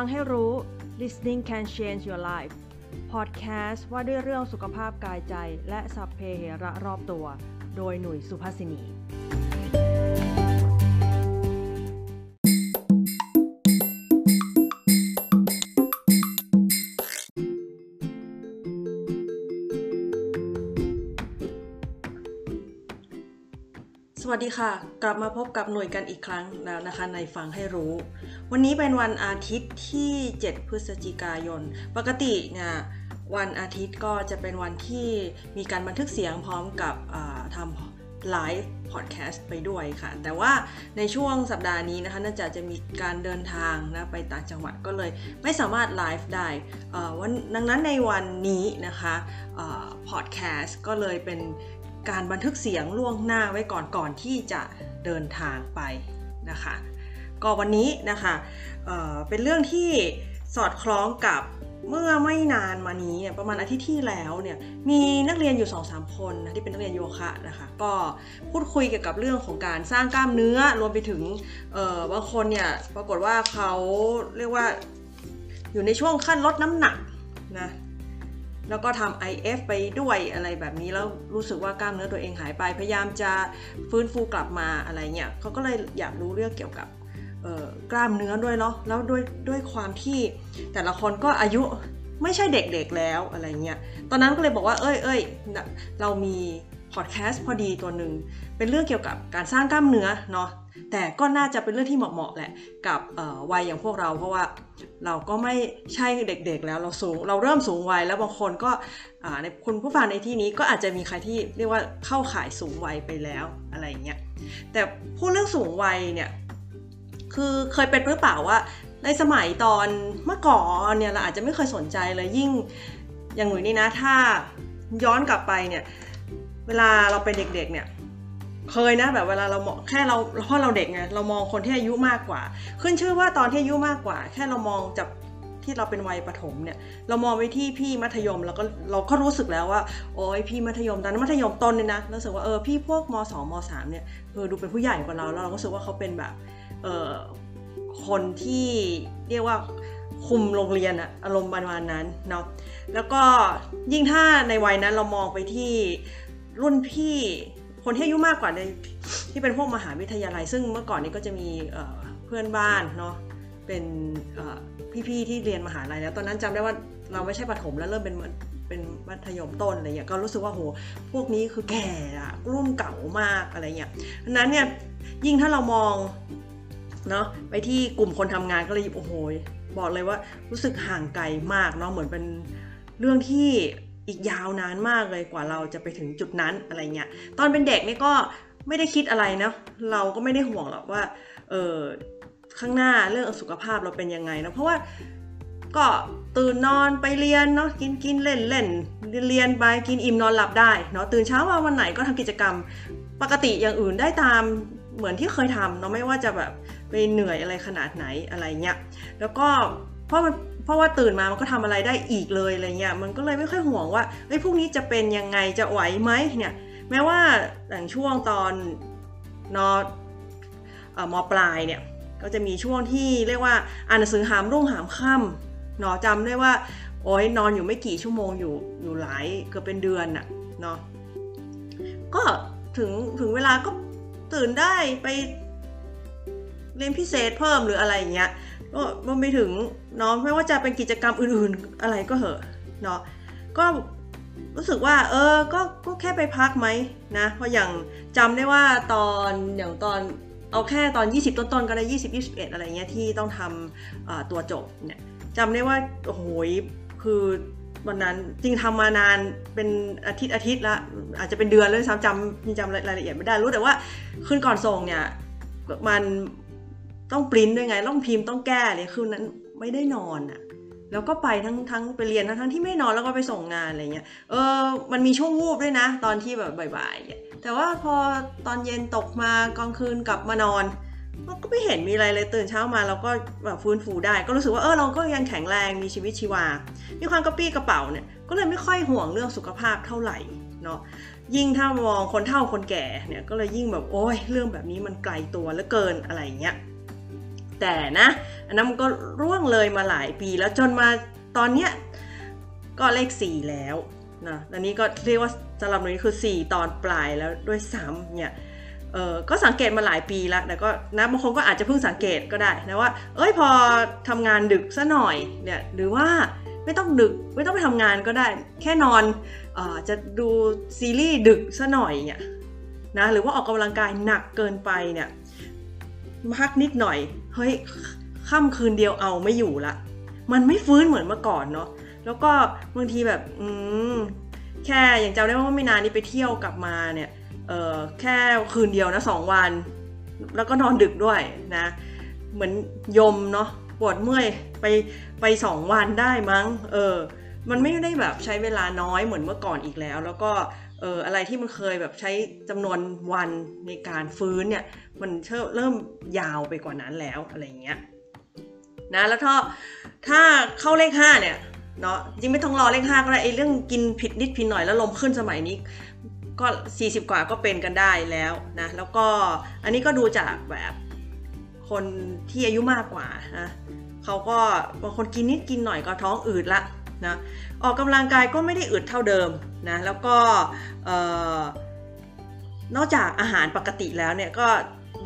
ฟังให้รู้ listening can change your life podcast ว่าด้วยเรื่องสุขภาพกายใจ และสัพเพเหระรอบตัว โดยหนุ่ยสุภาษินี สวัสดีค่ะ กลับมาพบกับหน่วยกันอีกครั้งแล้วนะคะในฟังให้รู้ วันนี้เป็นวันอาทิตย์ที่ 7 พฤศจิกายน ปกติเนี่ยวันอาทิตย์ก็จะเป็นวันที่มีการบันทึกเสียงพร้อมกับทำไลฟ์พอดแคสต์ไปด้วยค่ะ แต่ว่าในช่วงสัปดาห์นี้นะคะน่าจะจะมีการเดินทางนะไปต่างจังหวัดก็เลยไม่สามารถไลฟ์ได้วันดังนั้นในวันนี้นะคะพอดแคสต์ก็เลยเป็น การบันทึกเสียงล่วงหน้าไว้ก่อนก่อนที่จะเดินทางไปนะคะก็วันนี้นะคะเเป็นเรื่องที่สอดคล้องกับเมื่อไม่นานมานี้ประมาณอาทิตย์ที่แล้วเนี่ยมีนักเรียนอยู่2อสคนนะที่เป็นนักเรียนโยคะนะคะก็พูดคุยเกี่ยวกับเรื่องของการสร้างกล้ามเนื้อรวมไปถึงบางคนเนี่ยปรากฏว่าเขาเรียกว่าอยู่ในช่วงขั้นลดน้ำหนักนะ แล้วก็ทำ IF ไปด้วยอะไรแบบนี้แล้วรู้สึกว่ากล้ามเนื้อตัวเองหายไปพยายามจะฟื้นฟูกลับมาอะไรเงี้ยเขาก็เลยอยากรู้เรื่องเกี่ยวกับกล้ามเนื้อด้วยเนาะแล้วด้วยด้วยความที่แต่ละคนก็อายุไม่ใช่เด็กๆแล้วอะไรเงี้ยตอนนั้นก็เลยบอกว่าเอ้ยเอ้ยเรามีพอดแคสต์พอดีตัวหนึ่งเป็นเรื่องเกี่ยวกับการสร้างกล้ามเนื้อเนาะ แต่ก็น่าจะเป็นเรื่องที่เหมาะๆแหละกับวัยอย่างพวกเรา เพราะว่าเราก็ไม่ใช่เด็กๆแล้วเราสูงเราเริ่มสูงวัยแล้วบางคนก็ในคุณผู้ฟังในที่นี้ก็อาจจะมีใครที่เรียกว่าเข้าขายสูงวัยไปแล้วอะไรเงี้ยแต่พูดเรื่องสูงวัยเนี่ยคือเคยเป็นหรือเปล่าว่าในสมัยตอนเมื่อก่อนเนี่ยเราอาจจะไม่เคยสนใจเลยยิ่งอย่างหนูนี่นะถ้าย้อนกลับไปเนี่ยเวลาเราเป็นเด็กๆเนี่ย เคยนะแบบเวลาเรามองแค่เราเพราะเราเด็กไงเรามองคนที่อายุมากกว่า ขึ้นชื่อว่าตอนที่อายุมากกว่า แค่เรามองจากที่เราเป็นวัยประถมเนี่ยเรามองไปที่พี่มัธยมแล้วก็เราก็รู้สึกแล้วว่าโอ้ยพี่มัธยมตอนนั้นมัธยมต้นเนี่ยนะรู้สึกว่าเออพี่พวกมสองมสามเนี่ยเออดูเป็นผู้ใหญ่กว่าเราแล้วเราก็รู้สึกว่าเขาเป็นแบบเออคนที่เรียกว่าคุมโรงเรียนอะอารมณ์ประมาณนั้นเนาะแล้วก็ยิ่งถ้าในวัยนั้นเรามองไปที่รุ่นพี่ คนที่อายุมากกว่าในที่เป็นพวกมหาวิทยาลัย ซึ่งเมื่อก่อนนี้ก็จะมีเพื่อนบ้านเนาะเป็นพี่ๆที่เรียนมหาลัยแล้ว ตอนนั้นจำได้ว่าเราไม่ใช่ประถมแล้วเริ่มเป็นเป็นมัธยมต้นอะไรเงี้ยก็รู้สึกว่าโหพวกนี้คือแก่อะรุ่นเก่ามากอะไรเงี้ยดังนั้นเนี่ยยิ่งถ้าเรามองเนาะไปที่กลุ่มคนทำงานก็เลยโอ้โหบอกเลยว่ารู้สึกห่างไกลมากเนาะเหมือนเป็นเรื่องที่ อีกยาวนานมากเลยกว่าเราจะไปถึงจุดนั้นอะไรเงี้ย ตอนเป็นเด็กนี่ก็ไม่ได้คิดอะไรเนาะเราก็ไม่ได้ห่วงหรอกว่า เออข้างหน้าเรื่องสุขภาพเราเป็นยังไงนะเพราะว่าก็ตื่นนอนไปเรียนเนาะกินกินเล่นเล่นเรียนไปกินอิ่มนอนหลับได้เนาะตื่นเช้ามาวันไหนก็ทำกิจกรรม ปกติอย่างอื่นได้ตามเหมือนที่เคยทำเนาะไม่ว่าจะแบบไปเหนื่อยอะไรขนาดไหนอะไรเงี้ยแล้วก็เพราะมัน เพราะว่าตื่นมามันก็ทำอะไรได้อีกเลยอะไรเงี้ยมันก็เลยไม่ค่อยห่วงว่าเฮ้ยพรุ่งนี้จะเป็นยังไงจะไหวไหมเนี่ยแม้ว่าอย่างช่วงตอนนอมอปลายเนี่ยก็จะมีช่วงที่เรียกว่าอ่านหนังสือหามรุ่งหามค่ำเนาะจำได้ว่าโอ้ยนอนอยู่ไม่กี่ชั่วโมงอยู่อยู่หลายเกือบเป็นเดือนอะเนาะก็ถึงถึงเวลาก็ตื่นได้ไปเรียนพิเศษเพิ่มหรืออะไรเงี้ย ก็รวมไปถึงเนาะไม่ว่าจะเป็นกิจกรรมอื่นๆอะไรก็เหอะเนาะก็รู้สึกว่า เออก็ก็แค่ไปพักไหมนะเพราะอย่างจำได้ว่าตอนอย่างตอนเอาแค่ตอน 20 ต้นๆก็ได้ 20 21 อะไรเงี้ยที่ต้องทำตัวจบเนี่ยจำได้ว่าโอ้โหคือวันนั้นจริงทำมานานเป็นอาทิตย์อาทิตย์ละอาจจะเป็นเดือนเลยซ้ำจำจำรายละเอียดไม่ได้รู้แต่ว่าคืนก่อนส่งเนี่ยมัน ต้องปริ้นด้วยไง ต้องพิมพ์ต้องแก้เลยคืนนั้นไม่ได้นอนอะ่ะแล้วก็ไปทั้งทั้งไปเรียนทั้งที่ไม่นอนแล้วก็ไปส่งงานอะไรเงี้ยเออมันมีช่วงวูบด้วยนะ ตอนที่แบบบ่ายๆแต่ว่าพอตอนเย็นตกมากลางคืนกลับมานอนก็ไม่เห็นมีอะไรเลยตื่นเช้ามาเราก็แบบฟื้นฟูได้ ก็รู้สึกว่าเออเราก็ยังแข็งแรงมีชีวิตชีวา มีความกระปี้กระเป๋าเนี่ยก็เลยไม่ค่อยห่วงเรื่องสุขภาพเท่าไหร่เนาะยิ่งถ้ามองคนเฒ่าคนแก่เนี่ยก็เลยยิ่งแบบโอ้ยเรื่องแบบนี้มันไกลตัวเหลือเกินอะไรเงี้ย แต่นะอันนั้นมันก็ร่วงเลยมาหลายปีแล้วจนมาตอนเนี้ยก็เลข 4 แล้วนะอันนี้ก็เรียกว่าสำหรับหนูนี่คือ 4 ตอนปลายแล้วด้วยซ้ำเนี่ยเออก็สังเกตมาหลายปีแล้วแต่ก็นะบางคนก็อาจจะเพิ่งสังเกตก็ได้นะว่า เอ้ยพอทำงานดึกซะหน่อยเนี่ยหรือว่าไม่ต้องดึกไม่ต้องไปทำงานก็ได้ แค่นอนเออจะดูซีรีส์ดึกซะหน่อยเนี่ยนะหรือว่าออกกำลังกายหนักเกินไปเนี่ย พักนิดหน่อย เฮ้ยค่ำคืนเดียวเอาไม่อยู่ละ มันไม่ฟื้นเหมือนเมื่อก่อนเนาะ แล้วก็บางทีแบบ อืม แค่อย่างจำได้ว่าไม่นานนี้ไปเที่ยวกลับมาเนี่ย เออแค่คืนเดียวนะสองวัน แล้วก็นอนดึกด้วยนะ เหมือนยมเนาะปวดเมื่อยไปไปสองวันได้มั้ง เออ มันไม่ได้แบบใช้เวลาน้อยเหมือนเมื่อก่อนอีกแล้ว แล้วก็ เอออะไรที่มันเคยแบบใช้จำนวนวันในการฟื้นเนี่ย มันเริ่มยาวไปกว่านั้นแล้วอะไรเงี้ยนะแล้วถ้าถ้าเข้าเลขห้าเนี่ยเนาะจริงไม่ต้องรอเลขห้าก็ได้ไอ้เรื่องกินผิดนิดผิดหน่อยแล้วลมขึ้นสมัยนี้ก็ 40 กว่าก็เป็นกันได้แล้วนะแล้วก็อันนี้ก็ดูจากแบบคนที่อายุมากกว่านะเขาก็บางคนกินนิดกินหน่อยก็ท้องอืดละ นะออกกำลังกายก็ไม่ได้อืดเท่าเดิมนะแล้วก็นอกจากอาหารปกติแล้วเนี่ยก็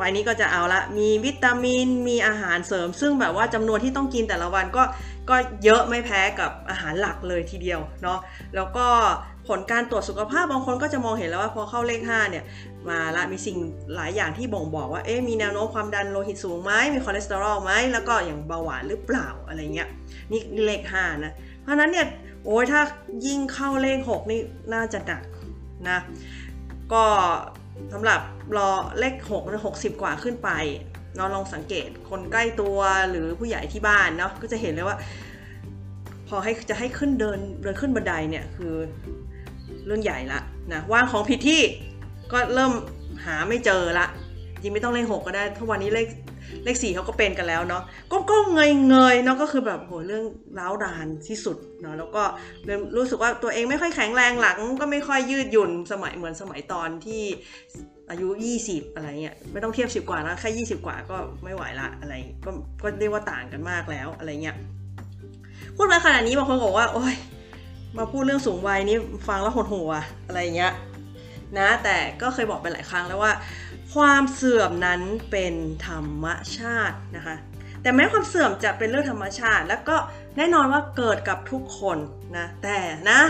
วัยนี้ก็จะเอาละมีวิตามินมีอาหารเสริม ซึ่งแบบว่าจำนวนที่ต้องกินแต่ละวันก็ก็เยอะไม่แพ้กับอาหารหลักเลยทีเดียวเนาะแล้วก็ผลการตรวจสุขภาพบางคนก็จะมองเห็นแล้วว่าพอเข้าเลข5เนี่ยมาละมีสิ่งหลายอย่างที่บ่งบอกว่าเอ๊ะมีแนวโน้มความดันโลหิตสูงไหมมีคอเลสเตอรอลไหมแล้วก็อย่างเบาหวานหรือเปล่าอะไรเงี้ยนี่เลข5นะ เพราะนั้นเนี่ยโอ้ยถ้ายิ่งเข้าเลข 6 นี่น่าจะหนักนะ ก็สำหรับรอเลข6 60 กว่าขึ้นไปเนาะลองสังเกตคนใกล้ตัวหรือผู้ใหญ่ที่บ้านเนาะก็จะเห็นเลยว่า พอให้จะให้ขึ้นเดินเดินขึ้นบันไดเนี่ยคือเรื่องใหญ่ละนะวางของผิดที่ก็เริ่มหาไม่เจอละจริงไม่ต้องเลขหกก็ได้ทุกวันนี้เลข เลขสี่เขาก็เป็นกันแล้วเนาะก็ก็เงยเงยเนาะก็คือแบบโหเรื่องร้าวรานที่สุดเนาะแล้วก็รู้สึกว่าตัวเองไม่ค่อยแข็งแรงหลัง ก็ไม่ค่อยยืดหยุ่นสมัยเหมือนสมัยตอนที่อายุ 20 อะไรเงี้ยไม่ต้องเทียบสิบกว่านะแค่20 กว่าก็ไม่ไหวละอะไรก็ก็เรียกว่าต่างกันมากแล้วอะไรเงี้ยพูดมาขนาดนี้บางคนบอกว่าโอ้ยมาพูดเรื่องสูงวัยนี้ฟังแล้วหดหัวอะไรเงี้ย นะแต่ก็เคยบอกไปหลายครั้งแล้วว่า ความเสื่อมนั้นเป็นธรรมชาตินะคะแต่แม้ความเสื่อมจะเป็นเรื่องธรรมชาติ แล้วก็แน่นอนว่าเกิดกับทุกคนนะแต่นะ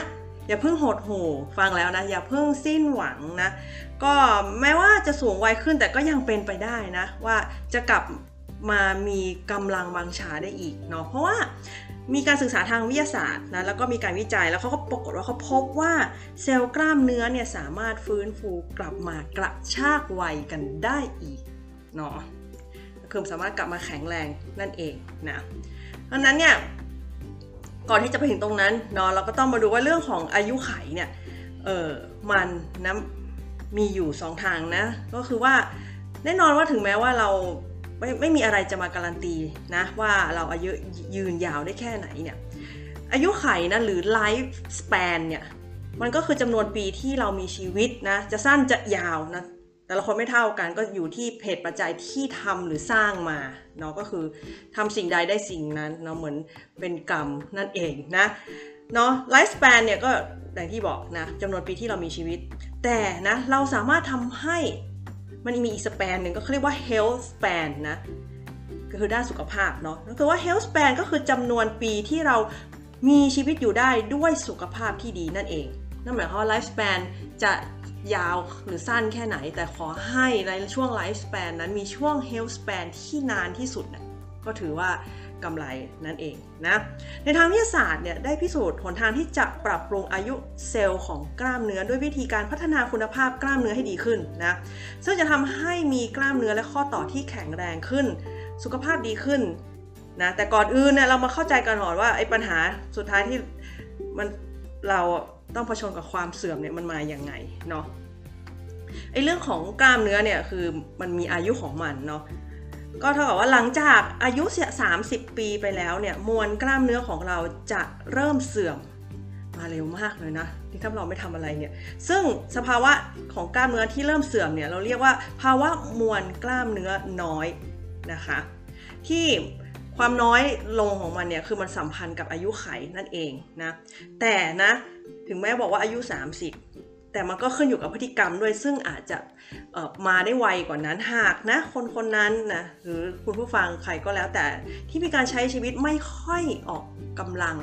อย่าเพิ่งหดหูฟังแล้วนะอย่าเพิ่งสิ้นหวังนะก็แม้ว่าจะสูงวัยขึ้นแต่ก็ยังเป็นไปได้นะว่าจะกลับมามีกำลังวังชาได้อีกเนาะเพราะว่า มีการศึกษาทางวิทยาศาสตร์นะแล้วก็มีการวิจัยแล้วเขาก็ปรากฏว่าเขาพบว่าเซลล์กล้ามเนื้อเนี่ยสามารถฟื้นฟูกลับมากระชากวัยกันได้อีกเนาะคือสามารถกลับมาแข็งแรงนั่นเองนะเพราะนั้นเนี่ยก่อนที่จะไปถึงตรงนั้นเนาะเราก็ต้องมาดูว่าเรื่องของอายุไขเนี่ยเออมันนะมีอยู่สองทางนะก็คือว่าแน่นอนว่าถึงแม้ว่าเรา ไม่ไม่มีอะไรจะมาการันตีนะว่าเราอายุยืนยาวได้แค่ไหนเนี่ยอายุไขนะหรือ life span เนี่ยมันก็คือจำนวนปีที่เรามีชีวิตนะจะสั้นจะยาวนะแต่ละคนไม่เท่ากันก็อยู่ที่เหตุปัจจัยที่ทำหรือสร้างมาเนาะก็คือทำสิ่งใดได้สิ่งนั้นเนาะเหมือนเป็นกรรมนั่นเองนะเนาะ life span เนี่ยก็อย่างที่บอกนะจำนวนปีที่เรามีชีวิต แต่นะเราสามารถทำให้ มันมีอีกสเปนหนึ่งก็เรียกว่า health span นะก็คือด้านสุขภาพเนาะก็คือว่า health span ก็คือจำนวนปีที่เรามีชีวิตอยู่ได้ด้วยสุขภาพที่ดีนั่นเอง นั่นหมายความว่า life span จะยาวหรือสั้นแค่ไหน แต่ขอให้ในช่วง life span นั้นมีช่วง health span ที่นานที่สุดนะก็ถือว่า กำไรนั่นเองนะในทางวิทยาศาสตร์เนี่ยได้พิสูจน์หนทางที่จะปรับปรุงอายุเซลล์ของกล้ามเนื้อด้วยวิธีการพัฒนาคุณภาพกล้ามเนื้อให้ดีขึ้นนะซึ่งจะทำให้มีกล้ามเนื้อและข้อต่อที่แข็งแรงขึ้น สุขภาพดีขึ้นนะแต่ก่อนอื่นเนี่ยเรามาเข้าใจกันก่อนว่าไอ้ปัญหาสุดท้ายที่มันเราต้องเผชิญกับความเสื่อมเนี่ยมันมาอย่างไงเนาะไอ้เรื่องของกล้ามเนื้อเนี่ยคือมันมีอายุของมันเนาะ ก็เท่ากับว่าหลังจากอายุเสีย30 ปีไปแล้วเนี่ยมวลกล้ามเนื้อของเราจะเริ่มเสื่อมมาเร็วมากเลยนะที่ถ้าเราไม่ทำอะไรเนี่ยซึ่งสภาวะของกล้ามเนื้อที่เริ่มเสื่อมเนี่ยเราเรียกว่าภาวะมวลกล้ามเนื้อน้อยนะคะ ที่ความน้อยลงของมันเนี่ยคือมันสัมพันธ์กับอายุไขนั่นเองนะแต่นะถึงแม้บอกว่าอายุ 30 แต่มันก็ขึ้นอยู่กับพฤติกรรมด้วยซึ่งอาจจะมาได้ไวกว่านั้นหากนะ คนคนนั้นนะหรือคุณผู้ฟังใครก็แล้วแต่ที่มีการใช้ชีวิตไม่ค่อยออกกำลัง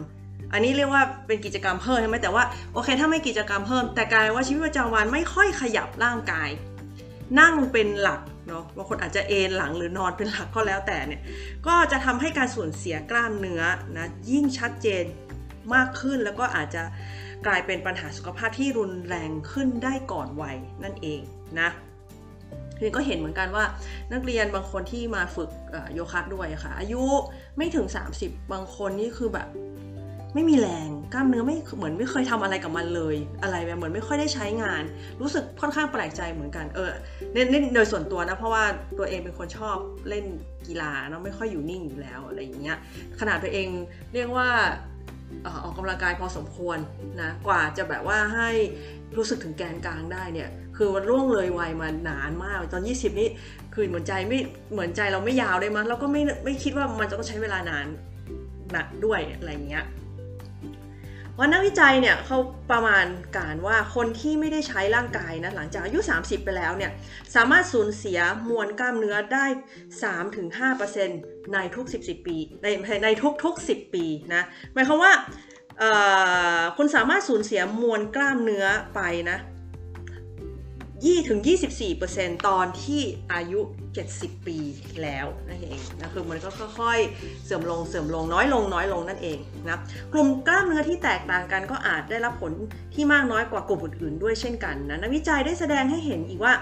อันนี้เรียกว่าเป็นกิจกรรมเพิ่มใช่ไหมแต่ว่าโอเค ถ้าไม่กิจกรรมเพิ่ม แต่กลายว่าชีวิตประจำวันไม่ค่อยขยับร่างกาย นั่งเป็นหลักเนาะบางคนอาจจะเอนหลังหรือนอนเป็นหลักก็แล้วแต่เนี่ยก็จะทำให้การสูญเสียกล้ามเนื้อนะยิ่งชัดเจนมากขึ้นแล้วก็อาจจะ กลายเป็นปัญหาสุขภาพที่รุนแรงขึ้นได้ก่อนวัยนั่นเองนะคือก็เห็นเหมือนกันว่านักเรียนบางคนที่มาฝึกโยคะด้วยค่ะ อายุไม่ถึง 30 บางคนนี่คือแบบไม่มีแรงกล้ามเนื้อไม่เหมือนไม่เคยทำอะไรกับมันเลย อะไรแบบเหมือนไม่ค่อยได้ใช้งาน รู้สึกค่อนข้างแปลกใจเหมือนกันเออเน้นโดยส่วนตัวนะเพราะว่าตัวเองเป็นคนชอบเล่นกีฬาเนาะไม่ค่อยอยู่นิ่งอยู่แล้วอะไรอย่างเงี้ยขนาดตัวเองเรียกว่า ออกกำลังกายพอสมควรนะกว่าจะแบบว่าให้รู้สึกถึงแกนกลางได้เนี่ยคือมันร่วงเลยวัยมานานมากตอน 20 นี่คือเหมือนใจไม่เหมือนใจเราไม่ยาวเลยมั้งแล้วก็ไม่ไม่คิดว่ามันจะต้องใช้เวลานานหนักด้วยอะไรเงี้ย ว่านักวิจัยเนี่ยเขาประมาณการว่าคนที่ไม่ได้ใช้ร่างกายนะหลังจากอายุ 30 ไปแล้วเนี่ยสามารถสูญเสียมวลกล้ามเนื้อได้ 3-5%ในทุก 10 ปี ในในทุกทุก10 ปีนะหมายความว่าคุณสามารถสูญเสียมวลกล้ามเนื้อไปนะ ยี่ถึง24%ตอนที่อายุ 70 ปีแล้วนั่นเองนะคือมันก็ค่อยๆ เสื่อมลงเสื่อมลงน้อยลงน้อยลงนั่นเองนะกลุ่มกล้ามเนื้อที่แตกต่างกันก็อาจได้รับผลที่มากน้อยกว่ากลุ่มอื่นๆด้วยเช่นกันนะนักวิจัยได้แสดงให้เห็นอีกว่า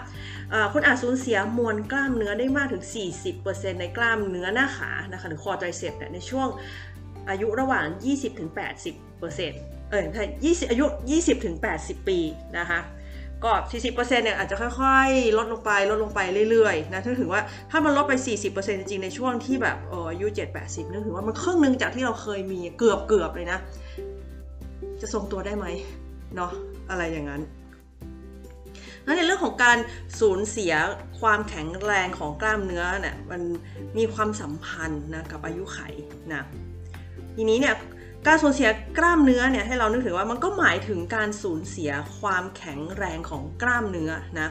คุณอาจสูญเสียมวลกล้ามเนื้อได้มากถึง 40%ในกล้ามเนื้อหน้าขานะคะหรือคอไตรเซปเนี่ยในช่วงอายุระหว่าง 20-80%เออใช่20อายุ 20-80 ปีนะคะ ก็ 40%เนี่ยอาจจะค่อยๆ ลดลงไปลดลงไปเรื่อยๆนะถ้าถึงว่าถ้ามันลดไป 40%จริงๆ ในช่วงที่แบบอายุ7-80นึกถึงว่ามันครึ่งหนึ่งจากที่เราเคยมีเกือบเกือบเลยนะ จะทรงตัวได้ไหมเนาะอะไรอย่างนั้นแล้วในเรื่องของการสูญเสียความแข็งแรงของกล้ามเนื้อเนี่ยมันมีความสัมพันธ์นะกับอายุไขนะทีนี้เนี่ย การสูญเสียกล้ามเนื้อเนี่ยให้เรานึกถึงว่ามันก็หมายถึงการสูญเสียความแข็งแรงของกล้ามเนื้อนะ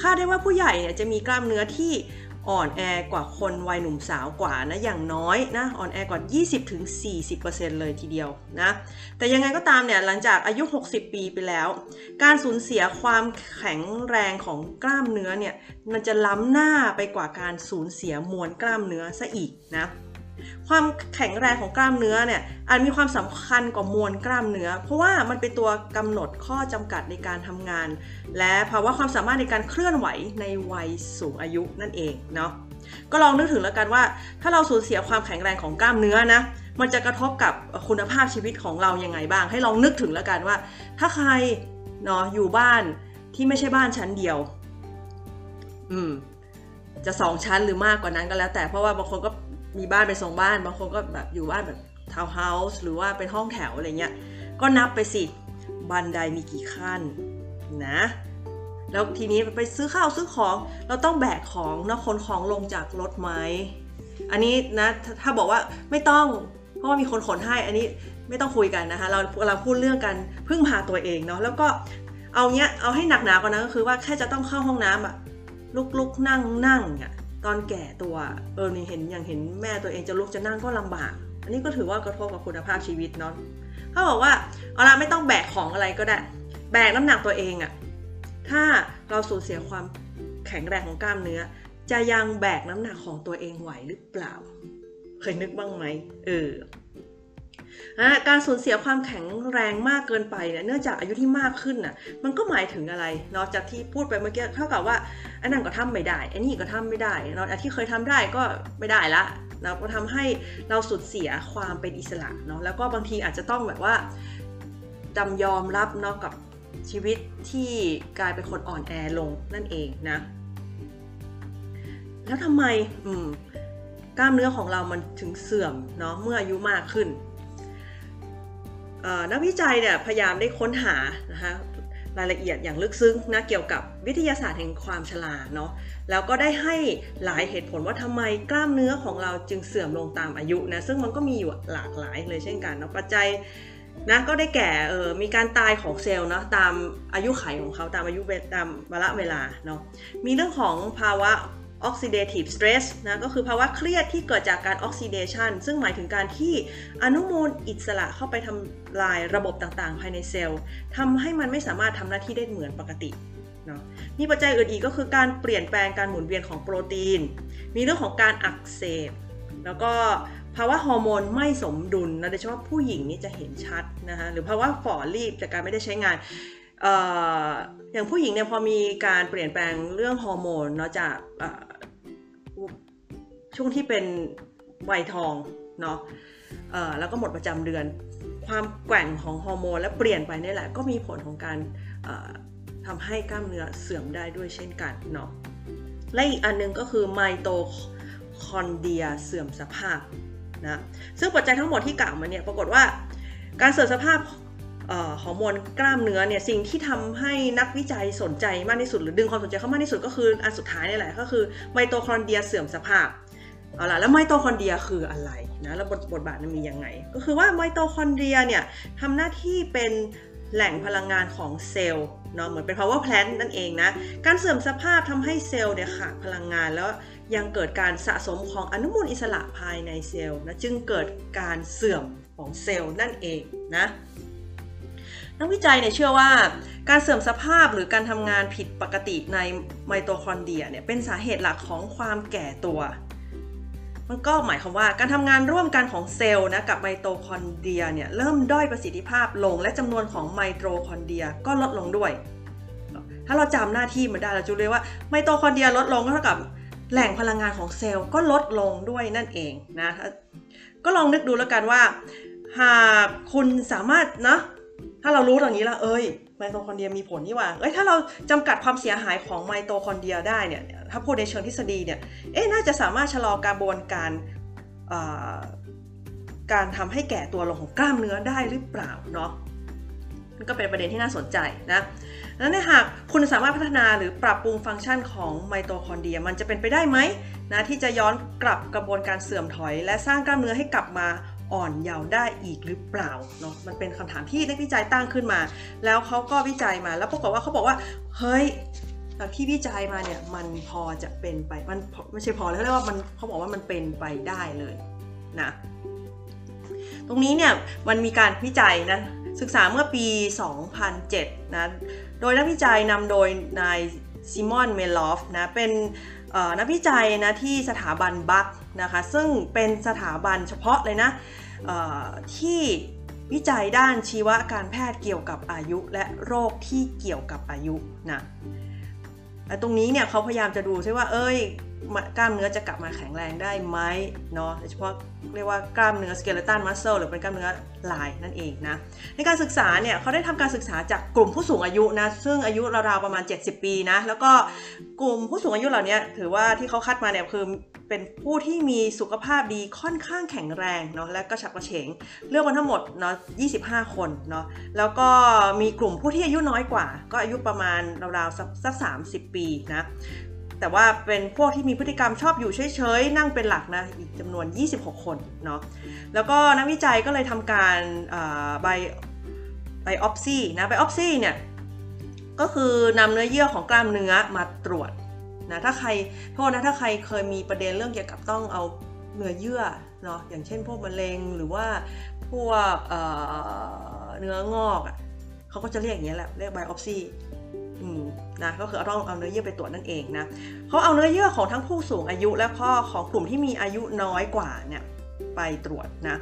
คาดได้ว่าผู้ใหญ่เนี่ยจะมีกล้ามเนื้อที่อ่อนแอกว่าคนวัยหนุ่มสาวกว่านะอย่างน้อยนะอ่อนแอกว่า 20-40%เลยทีเดียวนะแต่ยังไงก็ตามเนี่ยหลังจากอายุ 60 ปีไปแล้ว การสูญเสียความแข็งแรงของกล้ามเนื้อเนี่ยมันจะล้ำหน้าไปกว่าการสูญเสียมวลกล้ามเนื้อซะอีกนะ ความแข็งแรงของกล้ามเนื้อเนี่ยอาจมีความสำคัญกว่ามวลกล้ามเนื้อ เพราะว่ามันเป็นตัวกำหนดข้อจำกัดในการทำงาน และภาวะความสามารถในการเคลื่อนไหวในวัยสูงอายุนั่นเองเนาะก็ลองนึกถึงแล้วกันว่า ถ้าเราสูญเสียความแข็งแรงของกล้ามเนื้อนะมันจะกระทบกับคุณภาพชีวิตของเรายังไงบ้าง ให้ลองนึกถึงแล้วกันว่า ถ้าใครเนาะอยู่บ้านที่ไม่ใช่บ้านชั้นเดียว อืมจะสองชั้นหรือมากกว่านั้นก็แล้ว แต่เพราะว่าบางคนก็ มีบ้านเป็นทรงบ้านบางคนก็แบบอยู่บ้านแบบทาวน์เฮาส์หรือว่าเป็นห้องแถวอะไรเงี้ยก็นับไปสิบันไดมีกี่ขั้นนะแล้วทีนี้ไปซื้อข้าวซื้อของเราต้องแบกของนะคนของลงจากรถไหมอันนี้นะถ้าบอกว่าไม่ต้องเพราะว่ามีคนขนให้อันนี้ไม่ต้องคุยกันนะคะเราเราพูดเรื่องกันพึ่งพาตัวเองเนาะแล้วก็เอาเนี้ยเอาให้หนักหนากว่านั้นก็คือว่าแค่จะต้องเข้าห้องน้ำอะลุกๆนั่งนั่งเนี่ย ตอนแก่ตัวเออนี่เห็นอย่างเห็นแม่ตัวเองจะลุกจะนั่งก็ลำบาก อันนี้ก็ถือว่ากระทบกับคุณภาพชีวิตเนาะเขาบอกว่าเอาละไม่ต้องแบกของอะไรก็ได้ แบกน้ำหนักตัวเองอะถ้าเราสูญเสียความแข็งแรงของกล้ามเนื้อ จะยังแบกน้ำหนักของตัวเองไหวหรือเปล่า เคยนึกบ้างไหมเออ การสูญเสียความแข็งแรงมากเกินไปเนี่ยเนื่องจากอายุที่มากขึ้นน่ะมันก็หมายถึงอะไรนอกจากที่พูดไปเมื่อกี้เท่ากับว่าอันนั้นก็ทำไม่ได้อันนี้ก็ทำไม่ได้นอกจากที่เคยทำได้ก็ไม่ได้ละนะก็ทำให้เราสูญเสียความเป็นอิสระเนาะแล้วก็บางทีอาจจะต้องแบบว่าจำยอมรับเนาะกับชีวิตที่กลายเป็นคนอ่อนแอลงนั่นเองนะ แล้วทำไมอืมกล้ามเนื้อของเรามันถึงเสื่อมเนาะเมื่ออายุมากขึ้น นักวิจัยเนี่ยพยายามได้ค้นหานะคะรายละเอียดอย่างลึกซึ้งนะเกี่ยวกับวิทยาศาสตร์แห่งความชราเนาะแล้วก็ได้ให้หลายเหตุผลว่าทำไมกล้ามเนื้อของเราจึงเสื่อมลงตามอายุนะซึ่งมันก็มีอยู่หลากหลายเลยเช่นกันเนาะปัจจัยนะก็ได้แก่เออมีการตายของเซลล์เนาะตามอายุไขของเขาตามอายุตามวาระเวลาเนาะมีเรื่องของภาวะ oxidative stress นะก็คือภาวะเครียดที่เกิดจากการ oxidation ซึ่งหมายถึงการที่อนุมูลอิสระเข้าไปทำลายระบบต่างๆ ภายในเซลล์ทำให้มันไม่สามารถทำหน้าที่ได้เหมือนปกติเนาะมีปัจจัยอื่นอีกก็คือการเปลี่ยนแปลงการหมุนเวียนของโปรตีน มีเรื่องของการอักเสบ แล้วก็ภาวะฮอร์โมนไม่สมดุลนะโดยเฉพาะผู้หญิงนี่จะเห็นชัดนะคะหรือภาวะฝ่อรีบจากการไม่ได้ใช้งานอย่างผู้หญิงเนี่ยพอมีการเปลี่ยนแปลงเรื่องฮอร์โมนเนาะจาก ช่วงที่เป็นวัยทองเนาะแล้วก็หมดประจำเดือน ความแกว่งของฮอร์โมนและเปลี่ยนไปนี่แหละก็มีผลของการทำให้กล้ามเนื้อเสื่อมได้ด้วยเช่นกันเนาะและอีกอันนึงก็คือไมโตคอนเดรียเสื่อมสภาพนะซึ่งปัจจัยทั้งหมดที่กล่าวมาเนี่ยปรากฏว่าการเสื่อมสภาพฮอร์โมนกล้ามเนื้อเนี่ยสิ่งที่ทำให้นักวิจัยสนใจมากที่สุด หรือดึงความสนใจเข้ามากที่สุดก็คืออันสุดท้ายนี่แหละก็คือไมโตคอนเดรียเสื่อมสภาพ เอาล่ะแล้วไมโตคอนเดรียคืออะไรนะแล้วบทบทบาทมันมียังไง ก็คือว่าไมโตคอนเดรียเนี่ยทำหน้าที่เป็นแหล่งพลังงานของเซลล์เนาะเหมือนเป็น power plant นั่นเองนะ การเสื่อมสภาพทำให้เซลล์เนี่ยขาดพลังงานแล้วยังเกิดการสะสมของอนุมูลอิสระภายในเซลล์นะจึงเกิดการเสื่อมของเซลล์นั่นเองนะนักวิจัยเนี่ยเชื่อว่าการเสื่อมสภาพหรือการทำงานผิดปกติในไมโตคอนเดรียเนี่ยเป็นสาเหตุหลักของความแก่ตัว มันก็หมายความว่าการทำงานร่วมกันของเซลล์นะกับไมโตคอนเดรียเนี่ยเริ่มด้อยประสิทธิภาพลงและจำนวนของไมโตคอนเดรียก็ลดลงด้วย ถ้าเราจำหน้าที่มันได้เราจะรู้เลยว่าไมโตคอนเดรียลดลงก็เท่ากับแหล่งพลังงานของเซลล์ก็ลดลงด้วยนั่นเองนะก็ลองนึกดูแล้วกันว่า หากคุณสามารถนะถ้าเรารู้อย่างนี้แล้วเอ้ย ไมโตคอนเดรียมีผลนี่ว่าเอ้ยถ้าเราจำกัดความเสียหายของไมโตคอนเดรียได้เนี่ยถ้าพูดในเชิงทฤษฎีเนี่ยเอ๊ะน่าจะสามารถชะลอกระบวนการการทำให้แก่ตัวลงของกล้ามเนื้อได้หรือเปล่าเนาะนั่นก็เป็นประเด็นที่น่าสนใจนะแล้วในหากคุณสามารถพัฒนาหรือปรับปรุงฟังก์ชันของไมโตคอนเดรียมันจะเป็นไปได้ไหมนะที่จะย้อนกลับกระบวนการเสื่อมถอย และสร้างกล้ามเนื้อให้กลับมา อ่อนเยาว์ได้อีกหรือเปล่าเนาะมันเป็นคำถามที่นักวิจัยตั้งขึ้นมา แล้วเขาก็วิจัยมาแล้วปรากฏว่าเขาบอกว่าเฮ้ยจากที่วิจัยมาเนี่ยมันพอจะเป็นไปมันไม่ใช่พอแล้วเรียกว่ามันเขาบอกว่ามันเป็นไปได้เลยนะตรงนี้เนี่ยมันมีการวิจัยนะศึกษาเมื่อปี 2007 นะ โดยนักวิจัยนำโดยนายซิมอนเมลอฟนะ เป็นนักวิจัยนะที่สถาบันบัคนะคะ ซึ่งเป็นสถาบันเฉพาะเลยนะ ที่วิจัยด้านชีวการแพทย์เกี่ยวกับอายุและโรคที่เกี่ยวกับอายุนะตรงนี้เนี่ยเขาพยายามจะดูใช่ว่าเอ้ย กล้ามเนื้อจะกลับมาแข็งแรงได้ไหมเนาะโดยเฉพาะเรียกว่ากล้ามเนื้อสเกเลตันมัสเซลหรือเป็นกล้ามเนื้อลายนั่นเองนะในการศึกษาเนี่ยเขาได้ทำการศึกษาจากกลุ่มผู้สูงอายุนะซึ่งอายุราวๆประมาณ 70 ปีนะแล้วก็กลุ่มผู้สูงอายุเหล่านี้ถือว่าที่เขาคัดมาเนี่ยคือเป็นผู้ที่มีสุขภาพดีค่อนข้างแข็งแรงเนาะและก็ฉับกระเฉงเลือกมาทั้งหมดเนาะ25 คนเนาะแล้วก็มีกลุ่มผู้ที่อายุน้อยกว่า ก็อายุประมาณราวๆสัก30 ปีนะ แต่ว่าเป็นพวกที่มีพฤติกรรมชอบอยู่เฉยๆ นั่งเป็นหลักนะ อีกจำนวน 26 คนเนาะ แล้วก็นักวิจัยก็เลยทำการไบไบออปซี่นะ ไบออปซี่เนี่ย ก็คือนำเนื้อเยื่อของกล้ามเนื้อมาตรวจนะ ถ้าใครโทษนะ ถ้าใครเคยมีประเด็นเรื่องเกี่ยวกับต้องเอาเนื้อเยื่อเนาะ อย่างเช่นพวกมะเร็งหรือว่าพวกเเนื้องอกอะเขาก็จะเรียกอย่างนี้แหละ เรียกไบออปซี่ นะก็คือต้องเอาเนื้อเยื่อไปตรวจนั่นเองนะเขาเอาเนื้อเยื่อของทั้งผู้สูงอายุและก็ของกลุ่มที่มีอายุน้อยกว่าเนี่ยไปตรวจนะ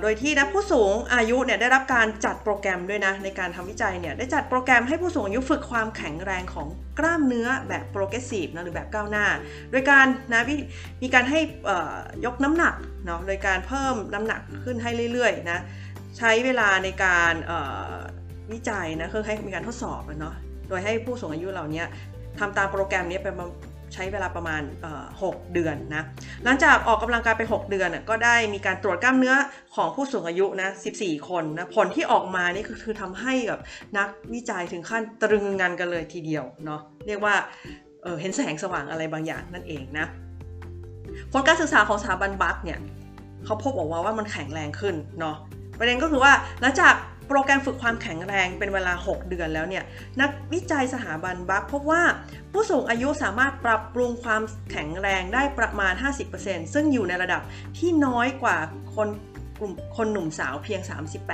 โดยที่นะผู้สูงอายุเนี่ยได้รับการจัดโปรแกรมด้วยนะในการทำวิจัยเนี่ยได้จัดโปรแกรมให้ผู้สูงอายุฝึกความแข็งแรงของกล้ามเนื้อแบบโปรเกรสซีฟนะหรือแบบก้าวหน้า โดยการนะมีการให้ยกน้ำหนักเนาะโดยการเพิ่มน้ำหนักขึ้นให้เรื่อยๆนะใช้เวลาในการ วิจัยนะคือให้มีการทดสอบเนาะโดยให้ผู้สูงอายุเหล่านี้ทำตามโปรแกรมนี้ไปใช้เวลาประมาณหกเดือนนะ หลังจากออกกำลังกายไป 6 เดือนก็ได้มีการตรวจกล้ามเนื้อของผู้สูงอายุนะ 14 คนนะ ผลที่ออกมานี่คือคือทำให้กับนักวิจัยถึงขั้นตรึงงันกันเลยทีเดียวเนาะ เรียกว่าเเห็นแสงสว่างอะไรบางอย่างนั่นเองนะ ผลการศึกษาของสถาบันบัคเนี่ยเขาพบบอกว่าว่ามันแข็งแรงขึ้นเนาะ ประเด็นก็คือว่าหลังจาก โปรแกรมฝึกความแข็งแรงเป็นเวลา 6 เดือนแล้วเนี่ย นักวิจัยสถาบันบัคพบว่าผู้สูงอายุสามารถปรับปรุงความแข็งแรงได้ประมาณ 50%ซึ่งอยู่ในระดับที่น้อยกว่าคนกลุ่มคนหนุ่มสาวเพียง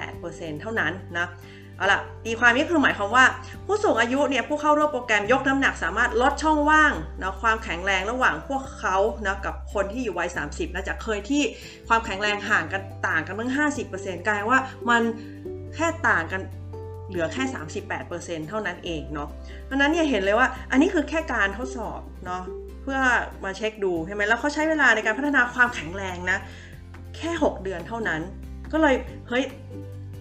38%เท่านั้นนะเอาล่ะตีความนี้คือหมายความว่า ผู้สูงอายุเนี่ยผู้เข้าร่วมโปรแกรมยกน้ำหนักสามารถลดช่องว่างนะความแข็งแรงระหว่างพวกเขานะกับคนที่อยู่วัย 30นะจากเคยที่ความแข็งแรงห่างกันต่างกันตั้ง 50%กลายว่ามัน แค่ต่างกันเหลือแค่ 38%เท่านั้นเองเนาะเพราะนั้นเนี่ยเห็นเลยว่าอันนี้คือแค่การทดสอบเนาะเพื่อมาเช็คดูใช่ไหมแล้วเขาใช้เวลาในการพัฒนาความแข็งแรงนะแค่ 6 เดือนเท่านั้น ก็เลยเฮ้ย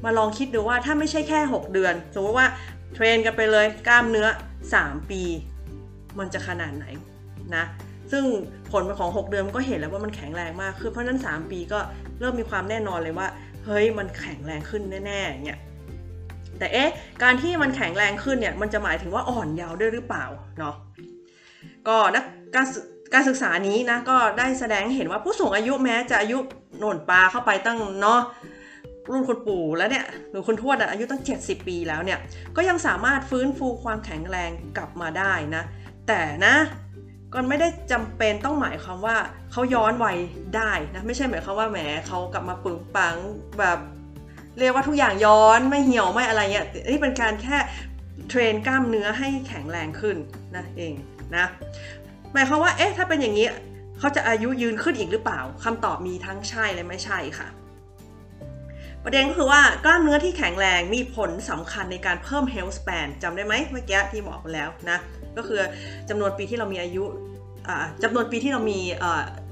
มาลองคิดดูว่าถ้าไม่ใช่แค่ 6 เดือน สมมติว่าเทรนกันไปเลยกล้ามเนื้อ 3 ปี มันจะขนาดไหนนะซึ่งผลของ 6 เดือนมันก็เห็นแล้วว่ามันแข็งแรงมากคือเพราะนั้น 3 ปีก็เริ่มมีความแน่นอนเลยว่า เฮ้ยมันแข็งแรงขึ้นแน่ๆเนี่ยแต่เอ๊ะการที่มันแข็งแรงขึ้นเนี่ยมันจะหมายถึงว่าอ่อนเยาว์ด้วยหรือเปล่าเนาะก็นักการการศึกษานี้นะก็ได้แสดงเห็นว่าผู้สูงอายุแม้จะอายุโน่นปลาเข้าไปตั้งเนาะรุ่นคุณปู่แล้วเนี่ยหรือคุณทวดอายุตั้ง 70 ปีแล้วเนี่ยก็ยังสามารถฟื้นฟูความแข็งแรงกลับมาได้นะ แต่นะ ก็ไม่ได้จำเป็นต้องหมายความว่าเขาย้อนวัยได้นะไม่ใช่หมายความว่าแหมเขากลับมาปึงปังแบบเรียกว่าทุกอย่างย้อนไม่เหี่ยวไม่อะไรเงี้ยนี่เป็นการแค่เทรนกล้ามเนื้อให้แข็งแรงขึ้นนะเองนะหมายความว่าเอ๊ะถ้าเป็นอย่างนี้เขาจะอายุยืนขึ้นอีกหรือเปล่าคำตอบมีทั้งใช่และไม่ใช่ค่ะ ประเด็นก็คือว่ากล้ามเนื้อที่แข็งแรงมีผลสำคัญในการเพิ่ม health span จำได้ไหมเมื่อกี้ที่บอกไปแล้วนะก็คือจำนวนปีที่เรามีอายุจำนวนปีที่เรามี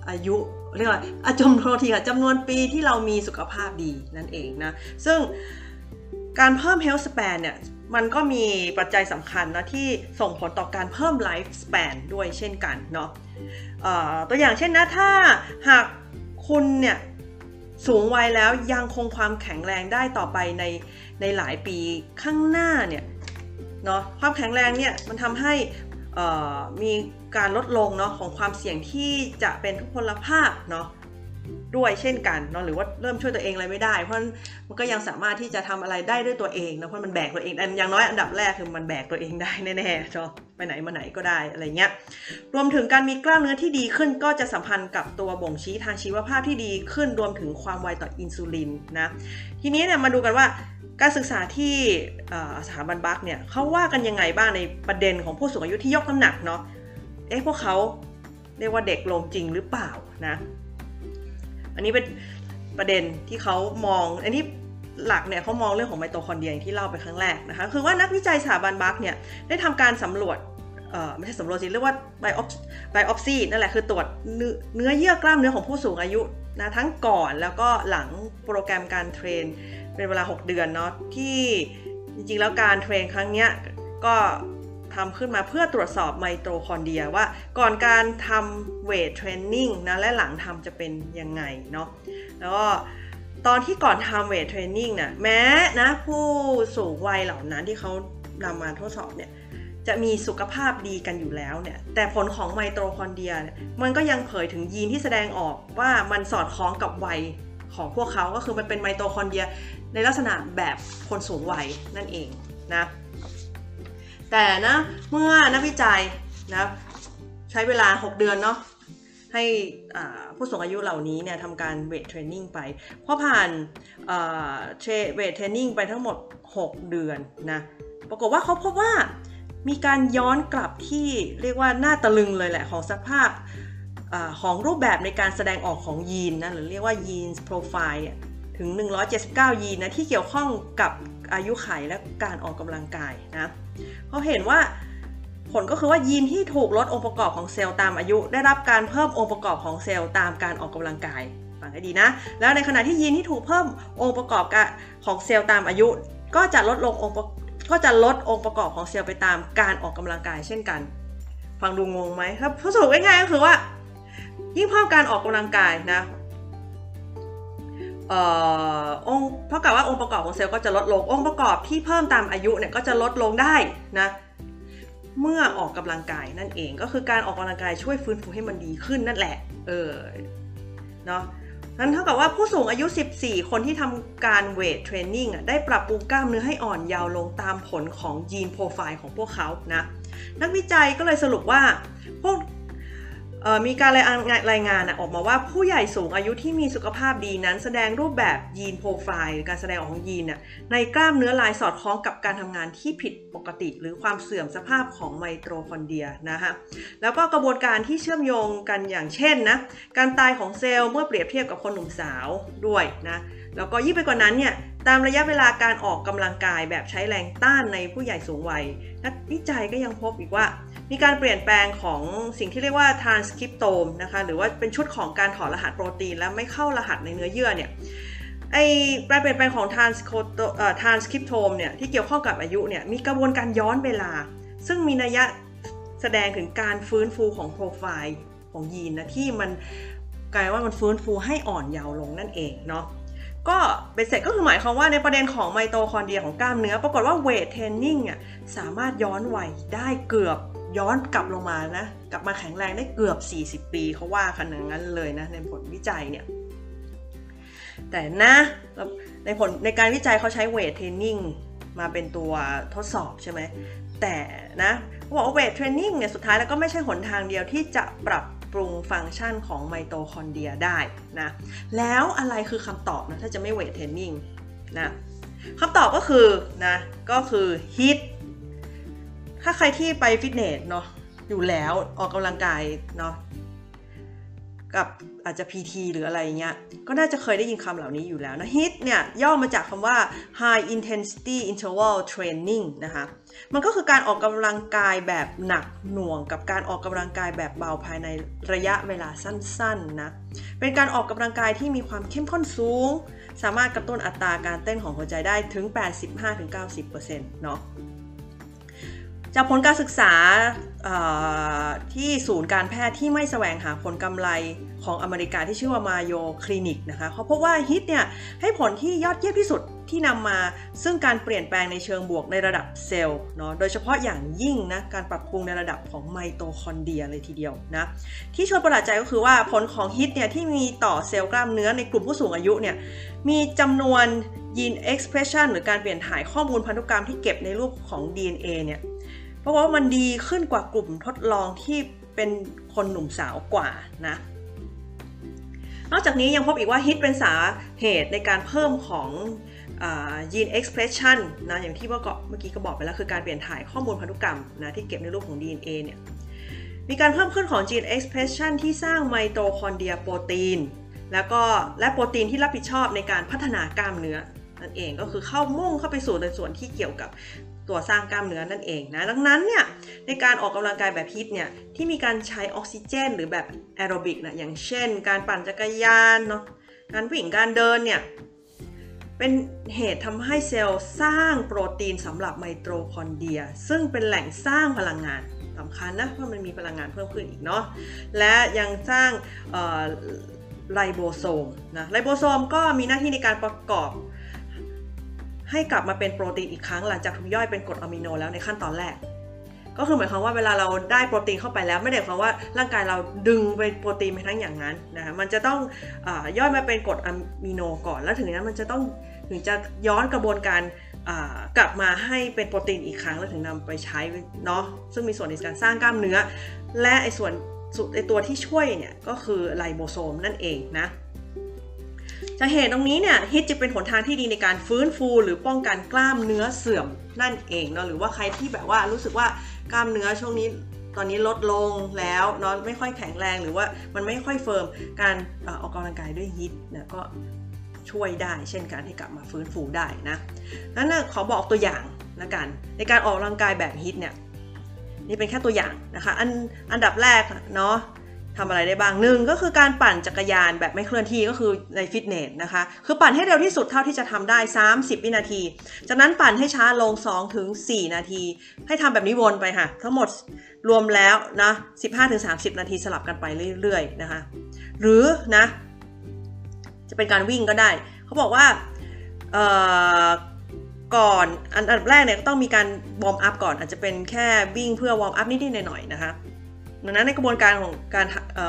อายุเรียกว่าจำนวนทีค่ะจำนวนปีที่เรามีสุขภาพดีนั่นเองนะซึ่งการเพิ่ม health span เนี่ยมันก็มีปัจจัยสำคัญนะที่ส่งผลต่อการเพิ่ม life span ด้วยเช่นกันเนาะตัวอย่างเช่นนะถ้าหากคุณเนี่ย สูงวัยแล้วยังคงความแข็งแรงได้ต่อไปในในหลายปีข้างหน้าเนี่ยเนาะความแข็งแรงเนี่ยมันทำให้มีการลดลงเนาะของความเสี่ยงที่จะเป็นทุพพลภาพเนาะ ด้วยเช่นกันเนาะหรือว่าเริ่มช่วยตัวเองอะไรไม่ได้ เพราะมันก็ยังสามารถที่จะทำอะไรได้ด้วยตัวเองนะเพราะมันแบกตัวเองอย่างน้อยอันดับแรกคือมันแบกตัวเองได้แน่ๆเนาะไปไหนมาไหนก็ได้อะไรเงี้ยรวมถึงการมีกล้ามเนื้อที่ดีขึ้นก็จะสัมพันธ์กับตัวบ่งชี้ทางชีวภาพที่ดีขึ้นรวมถึงความไวต่ออินซูลินนะทีนี้เนี่ยมาดูกันว่าการศึกษาที่สถาบันบัคเนี่ยเขาว่ากันยังไงบ้างในประเด็นของผู้สูงอายุที่ยกน้ำหนักเนาะเอ๊ะพวกเขาเรียกว่าเด็กลงจริงหรือเปล่านะ อันนี้เป็นประเด็นที่เขามอง อันนี้หลักเนี่ยเขามองเรื่องของไมโตคอนเดรียที่เล่าไปครั้งแรกนะคะ คือว่านักวิจัยสถาบัน Buck เนี่ยได้ทำการสำรวจไม่ใช่สำรวจสิเรียกว่า biop biopsy นั่นแหละคือตรวจเนื้อเยื่อกล้ามเนื้อของผู้สูงอายุนะทั้งก่อนแล้วก็หลังโปรแกรมการ train เป็นเวลา 6 เดือนเนาะที่จริงๆแล้วการ train ครั้งเนี้ยก็ ทำขึ้นมาเพื่อตรวจสอบไมโตคอนเดรียว่าก่อนการทำ weight training นะและหลังทำจะเป็นยังไงเนาะแล้วก็ตอนที่ก่อนทำ weight training เนี่ยแม้นะผู้สูงวัยเหล่านั้นที่เขานำมาทดสอบเนี่ยจะมีสุขภาพดีกันอยู่แล้วเนี่ย แต่ผลของไมโตคอนเดรียมันก็ยังเผยถึงยีนที่แสดงออกว่ามันสอดคล้องกับวัยของพวกเขาก็คือมันเป็นไมโตคอนเดรียในลักษณะแบบคนสูงวัยนั่นเองนะ แต่นะเมื่อนักวิจัยนะใช้เวลา 6 เดือนเนาะให้ผู้สูงอายุเหล่านี้เนี่ยทำการ weight training ไปพอผ่าน weight training ไปทั้งหมด 6 เดือนนะปรากฏว่าเขาพบว่ามีการย้อนกลับที่เรียกว่าน่าตะลึงเลยแหละของสภาพอของรูปแบบในการแสดงออกของยีนนะหรือเรียกว่ายีนโปรไฟล์ถึง 179 ยีนนะที่เกี่ยวข้องกับอายุไขและการออกกำลังกายนะ เขาเห็นว่าผลก็คือว่ายีนที่ถูกลดองค์ประกอบของเซลล์ตามอายุ ได้รับการเพิ่มองค์ประกอบของเซลล์ตามการออกกำลังกายฟังให้ดีนะ แล้วในขณะที่ยีนที่ถูกเพิ่มองค์ประกอบของเซลล์ตามอายุ ก็จะลดลงองค์ก็จะลดองค์ประกอบของเซลล์ไปตามการออกกำลังกายเช่นกัน ฟังดูงงไหมถ้าสรุปง่ายๆก็คือว่า ยิ่งเพิ่มการออกกำลังกายนะ องค์เท่ากับว่าองค์ประกอบของเซลล์ก็จะลดลง องค์ประกอบที่เพิ่มตามอายุเนี่ยก็จะลดลงได้นะ เมื่อออกกำลังกายนั่นเองก็คือการออกกำลังกายช่วยฟื้นฟูให้มันดีขึ้นนั่นแหละ เออ เนาะนั้นเท่ากับว่าผู้สูงอายุ 14 คนที่ทำการเวทเทรนนิ่งอะได้ปรับปรุงกล้ามเนื้อให้อ่อนยาวลงตามผลของยีนโปรไฟล์ของพวกเขานะ นักวิจัยก็เลยสรุปว่า พวก มีการรายงานรายงานออกมาว่าผู้ใหญ่สูงอายุที่มีสุขภาพดีนั้นแสดงรูปแบบ gene profile การแสดงออกของยีนในกล้ามเนื้อลายสอดคล้องกับการทำงานที่ผิดปกติ หรือความเสื่อมสภาพของไมโตคอนเดรียนะคะแล้วก็กระบวนการที่เชื่อมโยงกันอย่างเช่นนะการตายของเซลล์เมื่อเปรียบเทียบกับคนหนุ่มสาวด้วยนะแล้วก็ยิ่งไปกว่านั้นเนี่ยตามระยะเวลาการออกกำลังกายแบบใช้แรงต้านในผู้ใหญ่สูงวัยนักวิจัยก็ยังพบอีกว่า มีการเปลี่ยนแปลงของสิ่งที่เรียกว่า transcriptome นะคะหรือว่าเป็นชุดของการถอดรหัสโปรตีน และไม่เข้ารหัสในเนื้อเยื่อเนี่ยไอการเปลี่ยนแปลงของ transcriptome เนี่ยที่เกี่ยวข้องกับอายุเนี่ยมีกระบวนการย้อนเวลา ซึ่งมีนัยยะแสดงถึงการฟื้นฟูของโปรไฟล์ของยีนนะที่มันกลายว่ามันฟื้นฟูให้อ่อนเยาว์ลงนั่นเองเนาะก็เบ็ดเสร็จก็คือหมายความว่าในประเด็นของไมโตคอนเดรียของกล้ามเนื้อ ปรากฏว่า weight training อะสามารถย้อนวัยได้เกือบ ย้อนกลับลงมานะ กลับมาแข็งแรงได้เกือบ 40 ปีเขาว่าขนาดนั้นเลยนะ ในผลวิจัยเนี่ย แต่นะในผลในการวิจัยเขาใช้ weight training มาเป็นตัวทดสอบใช่ไหม แต่นะเขาบอกว่า weight training เนี่ยสุดท้ายแล้วก็ไม่ใช่หนทางเดียวที่จะปรับปรุงฟังก์ชันของไมโตคอนเดรียได้นะ แล้วอะไรคือคำตอบนะ ถ้าจะไม่ weight training นะคำตอบก็คือนะ ก็คือ HIIT ถ้าใครที่ไปฟิตเนสเนาะอยู่แล้วออกกำลังกายเนาะกับอาจจะ PT หรืออะไรเงี้ย ก็น่าจะเคยได้ยินคำเหล่านี้อยู่แล้วนะ HIIT เนี่ย ย่อมาจากคำว่า High Intensity Interval Training นะคะ มันก็คือการออกกำลังกายแบบหนักหน่วง กับการออกกำลังกายแบบเบาภายในระยะเวลาสั้นๆนะ เป็นการออกกำลังกายที่มีความเข้มข้นสูง สามารถกระตุ้นอัตราการเต้นของหัวใจได้ถึง 85-90%เนาะ จากผลการศึกษาที่ศูนย์การแพทย์ที่ไม่แสวงหาผลกำไรของอเมริกาที่ชื่อว่า Mayo Clinic นะคะเขาพบว่า HIIT เนี่ยให้ผลที่ยอดเยี่ยมที่สุดที่นำมาซึ่งการเปลี่ยนแปลงในเชิงบวกในระดับเซลล์เนาะโดยเฉพาะอย่างยิ่งนะการปรับปรุงในระดับของไมโตคอนเดรียเลยทีเดียวนะที่ชวนประหลาดใจก็คือว่าผลของฮิตเนี่ยที่มีต่อเซลล์กล้ามเนื้อในกลุ่มผู้สูงอายุเนี่ยมีจำนวนยีนเอ็กซ์เพรสชันหรือการเปลี่ยนถ่ายข้อมูลพันธุกรรมที่เก็บในรูปของ DNA เนี่ย เพราะว่ามันดีขึ้นกว่ากลุ่มทดลองที่เป็นคนหนุ่มสาวกว่านะนอกจากนี้ยังพบอีกว่าฮิตเป็นสาเหตุในการเพิ่มของยีนเอ็กซ์เพรสชันนะอย่างที่เมื่อกี้ก็บอกไปแล้วคือการเปลี่ยนถ่ายข้อมูลพันธุกรรมนะที่เก็บในรูปของ DNA เนี่ยมีการเพิ่มขึ้นของ gene expression ที่สร้างไมโตคอนเดรียโปรตีน แล้วก็และโปรตีนที่รับผิดชอบในการพัฒนากล้ามเนื้อนั่นเองก็คือเข้ามุ่งเข้าไปสู่ในส่วนที่เกี่ยวกับ ตัวสร้างกล้ามเนื้อนั่นเองนะ ดังนั้นเนี่ยในการออกกำลังกายแบบ HIIT เนี่ยที่มีการใช้ออกซิเจน หรือแบบแอโรบิกนะอย่างเช่น การปั่นจักรยานเนาะการวิ่งการเดินเนี่ยเป็นเหตุทำให้เซลล์สร้างโปรตีนสำหรับไมโตคอนเดรีย ซึ่งเป็นแหล่งสร้างพลังงานสำคัญนะเพราะมันมีพลังงานเพิ่มขึ้นอีกเนาะและยังสร้างไรโบโซมนะไรโบโซมก็มีหน้าที่ในการประกอบ ให้กลับมาเป็นโปรตีนอีกครั้งหลังจากถูกย่อยเป็นกรดอะมิโนแล้วในขั้นตอนแรก ก็คือหมายความว่าเวลาเราได้โปรตีนเข้าไปแล้ว ไม่ได้หมายความว่าร่างกายเราดึงไปโปรตีนไปทั้งอย่างนั้นนะคะมันจะต้องย่อยมาเป็นกรดอะมิโนก่อน แล้วถึงนั้นมันจะต้องถึงจะย้อนกระบวนการกลับมาให้เป็นโปรตีนอีกครั้งแล้วถึงนำไปใช้เนาะซึ่งมีส่วนในการสร้างกล้ามเนื้อ และไอ้ส่วนไอ้ตัวที่ช่วยเนี่ยก็คือไลโบโซมนั่นเองนะ จากเหตุตรงนี้เนี่ยฮิตจะเป็นหนทางที่ดีในการฟื้นฟู หรือป้องกันกล้ามเนื้อเสื่อมนั่นเองเนาะหรือว่าใครที่แบบว่ารู้สึกว่ากล้ามเนื้อช่วงนี้ตอนนี้ลดลงแล้วนอนไม่ค่อยแข็งแรงหรือว่ามันไม่ค่อยเฟิร์มการออกกำลังกายด้วยฮิตเนี่ยก็ช่วยได้ เช่นการให้กลับมาฟื้นฟูได้นะนั้นนะขอบอกตัวอย่างนะกัน ในการออกกำลังกายแบบฮิตเนี่ยนี่เป็นแค่ตัวอย่างนะคะ อันอันดับแรกเนาะ ทำอะไรได้บ้างหนึ่งก็คือการปั่นจักรยานแบบไม่เคลื่อนที่ก็คือในฟิตเนสนะคะ คือปั่นให้เร็วที่สุดเท่าที่จะทำได้ 30 วินาที จากนั้นปั่นให้ช้าลง 2 ถึง 4 นาที ให้ทำแบบนี้วนไปค่ะ ทั้งหมดรวมแล้วนะ 15 ถึง 30 นาทีสลับกันไปเรื่อยๆนะคะ หรือนะ จะเป็นการวิ่งก็ได้ เขาบอกว่าก่อนอันแรกเนี่ยก็ต้องมีการ warm up ก่อน อาจจะเป็นแค่วิ่งเพื่อ warm up นิดๆหน่อยๆนะคะ ดังนั้นในกระบวนการของการ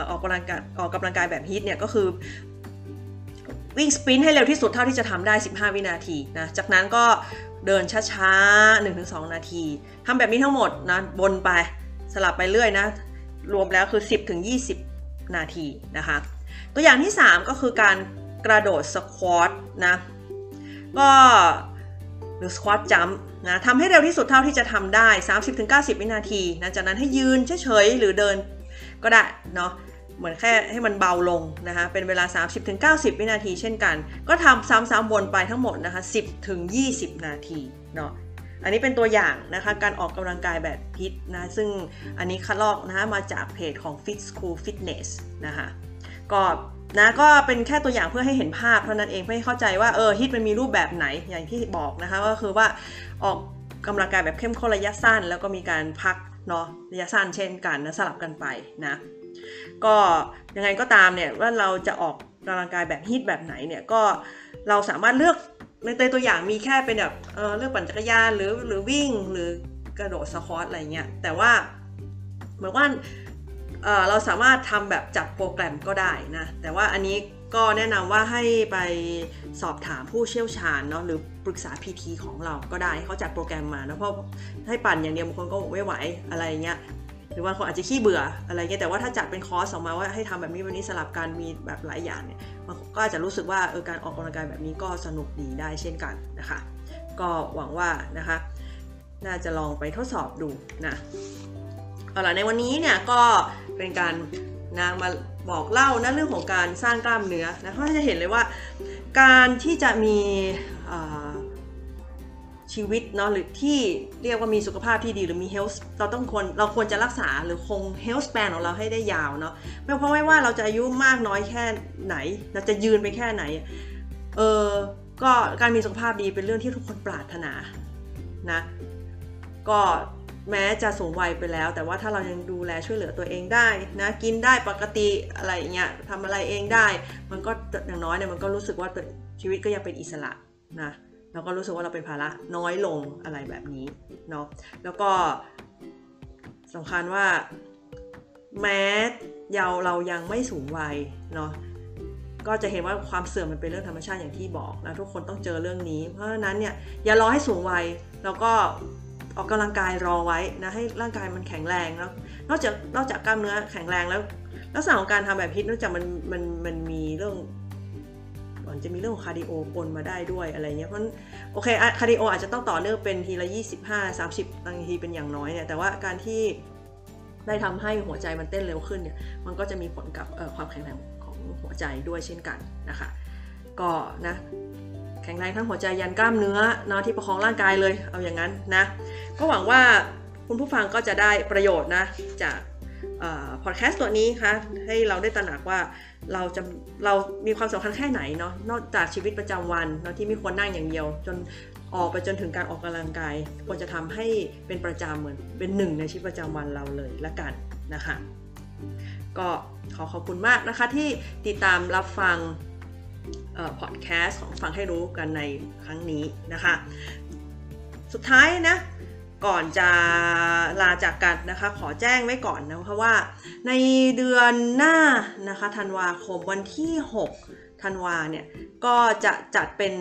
ออกกำลังกายออกกำลังกายแบบ HIIT เนี่ยก็คือวิ่ง sprint ให้เร็วที่สุดเท่าที่จะทำได้ 15 วินาทีนะ จากนั้นก็เดินช้าๆ 1-2 นาทีทำแบบนี้ทั้งหมดนะบนไปสลับไปเรื่อยนะ รวมแล้วคือ 10-20 นาทีนะคะ ตัวอย่างที่ 3 ก็คือการกระโดดสควอตนะ ก็หรือสควอตจัมป์ นะทำให้เร็วที่สุดเท่าที่จะทำได้ 30-90 วินาทีนะจากนั้นให้ยืนเฉยๆหรือเดินก็ได้เนาะเหมือนแค่ให้มันเบาลงนะคะเป็นเวลา 30-90 วินาทีเช่นกัน ก็ทำซ้ำๆวนไปทั้งหมดนะคะ 10-20 นาทีเนาะอันนี้เป็นตัวอย่างนะคะการออกกำลังกายแบบพิษนะซึ่งอันนี้คัดลอกนะคะมาจากเพจของ Fit School Fitness นะคะก็ นะก็เป็นแค่ตัวอย่างเพื่อให้เห็นภาพเท่านั้นเองเพื่อให้เข้าใจว่าเออฮิตมันมีรูปแบบไหนอย่างที่บอกนะคะก็คือว่าออกกำลังกายแบบเข้มข้นระยะสั้น แล้วก็มีการพักเนาะระยะสั้นเช่นกันนะสลับกันไปนะก็ยังไงก็ตามเนี่ยว่าเราจะออกกำลังกายแบบฮิตแบบไหนเนี่ยก็เราสามารถเลือกในตัวอย่างมีแค่เป็นแบบเออเลือกปั่นจักรยานหรือหรือวิ่งหรือกระโดดสควอตอะไรเงี้ยแต่ว่าเหมือนว่า เราสามารถทำแบบจับโปรแกรมก็ได้นะ แต่ว่าอันนี้ก็แนะนำว่าให้ไปสอบถามผู้เชี่ยวชาญเนาะหรือปรึกษา PT ของเราก็ได้เขาจัดโปรแกรมมานะเพราะให้ปั่นอย่างเดียวบางคนก็ไม่ไหวอะไรเงี้ยหรือว่าคนอาจจะขี้เบื่ออะไรเงี้ยแต่ว่าถ้าจัดเป็นคอร์สออกมาว่าให้ทำแบบนี้แบบนี้สลับกันมีแบบหลายอย่างเนี่ยมันก็อาจจะรู้สึกว่าเออการออกกำลังกายแบบนี้ก็สนุกดีได้เช่นกันนะคะ ก็หวังว่านะคะ น่าจะลองไปทดสอบดูนะเอาล่ะในวันนี้เนี่ยก็ เป็นการนะมาบอกเล่านะเรื่องของการสร้างกล้ามเนื้อนะเพราะจะเห็นเลยว่า การที่จะมีชีวิตเนาะหรือที่เรียกว่ามีสุขภาพที่ดีหรือมี health เราต้องควรเราควรจะรักษาหรือคง health span ของเราให้ได้ยาวเนาะไม่เพราะไม่ว่าเราจะอายุมากน้อยแค่ไหน เราจะยืนไปแค่ไหนเออก็การมีสุขภาพดีเป็นเรื่องที่ทุกคนปรารถนานะก็ แม้จะสูงวัยไปแล้ว แต่ว่าถ้าเรายังดูแลช่วยเหลือตัวเองได้นะกินได้ปกติอะไรเงี้ยทำอะไรเองได้ มันก็อย่างน้อยเนี่ยมันก็รู้สึกว่าชีวิตก็ยังเป็นอิสระนะแล้วก็รู้สึกว่าเราเป็นภาระน้อยลงอะไรแบบนี้เนาะแล้วก็สำคัญว่า แม้เยาเรายังไม่สูงวัยเนาะก็จะเห็นว่าความเสื่อมมันเป็นเรื่องธรรมชาติอย่างที่บอกนะทุกคนต้องเจอเรื่องนี้ เพราะฉะนั้นเนี่ยอย่ารอให้สูงวัยแล้วก็ ออกกำลังกายรอไว้นะให้ร่างกายมันแข็งแรงแล้วนอกจากนอกจากกล้ามเนื้อแข็งแรงแล้ว ลักษณะของการทำแบบ HIIT นอกจากมันมันมันมีเรื่องมันจะมีเรื่องของ cardio ปนมาได้ด้วยอะไรเงี้ยเพราะโอเค cardio อาจจะต้องต่อเนื่องเป็นทีละ 25 30บางทีเป็นอย่างน้อยเนี่ยแต่ว่าการที่ได้ทำให้หัวใจมันเต้นเร็วขึ้นเนี่ยมันก็จะมีผลกับความแข็งแรงของหัวใจด้วยเช่นกันนะคะก็นะ แข็งแรงทั้งหัวใจยันกล้ามเนื้อเนาะที่ประคองร่างกายเลยเอาอย่างนั้นนะก็หวังว่าคุณผู้ฟังก็จะได้ประโยชน์นะจากพอดแคสต์ตัวนี้ค่ะให้เราได้ตระหนักว่าเราจะเรามีความสำคัญแค่ไหนเนาะนอกจากชีวิตประจำวันเนาะที่ไม่ควรนั่งอย่างเดียว จนออกไปจนถึงการออกกำลังกาย ควรจะทำให้เป็นประจำเหมือนเป็นหนึ่งในชีวิตประจำวันเราเลยละกันนะคะ ก็ขอขอบคุณมากนะคะที่ติดตามรับฟัง พอดแคสต์ของฟังให้รู้กันในครั้งนี้นะคะ สุดท้ายนะก่อนจะลาจากกันนะคะ ขอแจ้งไว้ก่อนนะเพราะว่า ในเดือนหน้านะคะธันวาคมวันที่ 6 ธันวาเนี่ย ก็จะจัดเป็น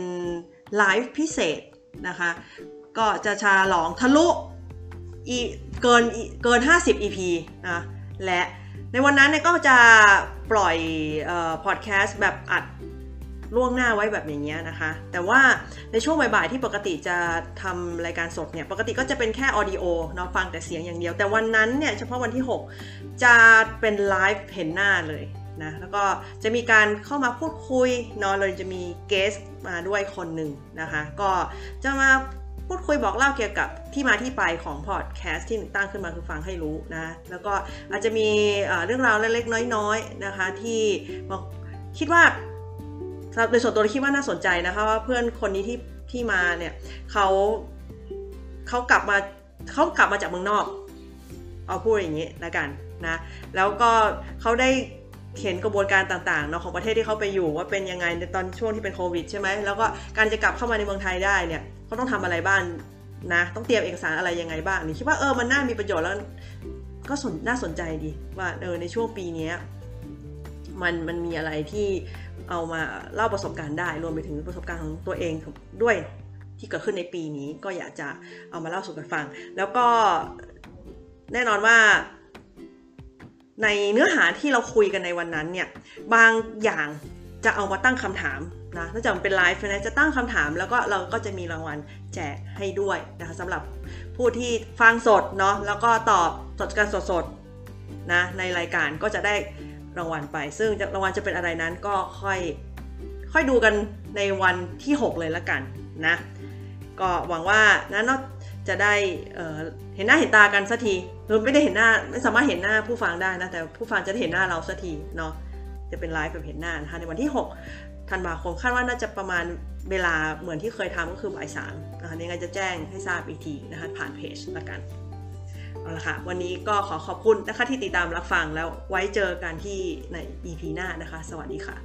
ไลฟ์พิเศษนะคะ ก็จะชาหลองทะลุเกินเกิน 50 EP นะและในวันนั้นเนี่ยก็จะปล่อยพอดแคสต์แบบอัด ล่วงหน้าไว้แบบอย่างเงี้ยนะคะ แต่ว่าในช่วงบ่ายๆที่ปกติจะทำรายการสดเนี่ย ปกติก็จะเป็นแค่ออดิโอเนาะฟังแต่เสียงอย่างเดียว แต่วันนั้นเนี่ยเฉพาะวันที่ 6 จะเป็นไลฟ์เห็นหน้าเลยนะ แล้วก็จะมีการเข้ามาพูดคุยเนาะเลยจะมีเกสมาด้วยคนหนึ่งนะคะ ก็จะมาพูดคุยบอกเล่าเกี่ยวกับที่มาที่ไปของพอดแคสต์ที่หนึ่งตั้งขึ้นมาคือฟังให้รู้นะ แล้วก็อาจจะมีเรื่องราวเล็กๆน้อยๆนะคะ ที่คิดว่า โดยส่วนตัวคิดว่าน่าสนใจนะคะว่าเพื่อนคนนี้ที่ที่มาเนี่ยเขาเขากลับมาเขากลับมาจากเมืองนอก เอาพูดอย่างนี้ล้วกันนะแล้วก็เขาได้เห็นกระบวนการต่างๆเนาะของประเทศที่เขาไปอยู่ว่าเป็นยังไงในตอนช่วงที่เป็นโควิดใช่ไหมแล้วก็การจะกลับเข้ามาในเมืองไทยได้เนี่ยเขาต้องทำอะไรบ้างนะ ต้องเตรียมเอกสารอะไรยังไงบ้างนี่คิดว่าเออมันน่ามีประโยชน์แล้วก็สนน่าสนใจดีว่าเออในช่วงปีนี้ มันมันมีอะไรที่เอามาเล่าประสบการณ์ได้รวมไปถึงประสบการณ์ของตัวเองด้วยที่เกิดขึ้นในปีนี้ก็อยากจะเอามาเล่าสู่กันฟัง แล้วก็แน่นอนว่า ในเนื้อหาที่เราคุยกันในวันนั้นเนี่ยบางอย่างจะเอามาตั้งคำถามนะถ้าจะเป็นไลฟ์นะจะตั้งคำถามแล้วก็เราก็จะมีรางวัลแจกให้ด้วยนะคะสำหรับผู้ที่ฟังสดเนาะแล้วก็ตอบสดกันสดๆนะในรายการก็จะได้ รางวัลไป ซึ่งรางวัลจะเป็นอะไรนั้นก็ค่อยค่อยดูกันในวันที่ 6 เลยละกันนะก็หวังว่านะนอกจะได้เห็นหน้าเห็นตากันสักทีหรือไม่ได้เห็นหน้าไม่สามารถเห็นหน้าผู้ฟังได้นะแต่ผู้ฟังจะได้เห็นหน้าเราสักทีเนาะจะเป็นไลฟ์แบบเห็นหน้านะคะในวันที่ 6 ธันวาคมคาดว่าน่าจะประมาณเวลาเหมือนที่เคยทำก็คือบ่ายสามนะคะยังไงจะแจ้งให้ทราบอีกทีนะคะผ่านเพจละกัน เอาละค่ะ วันนี้ก็ขอขอบคุณนะคะที่ติดตามรับฟังแล้วไว้เจอกันที่ใน EP หน้านะคะ สวัสดีค่ะ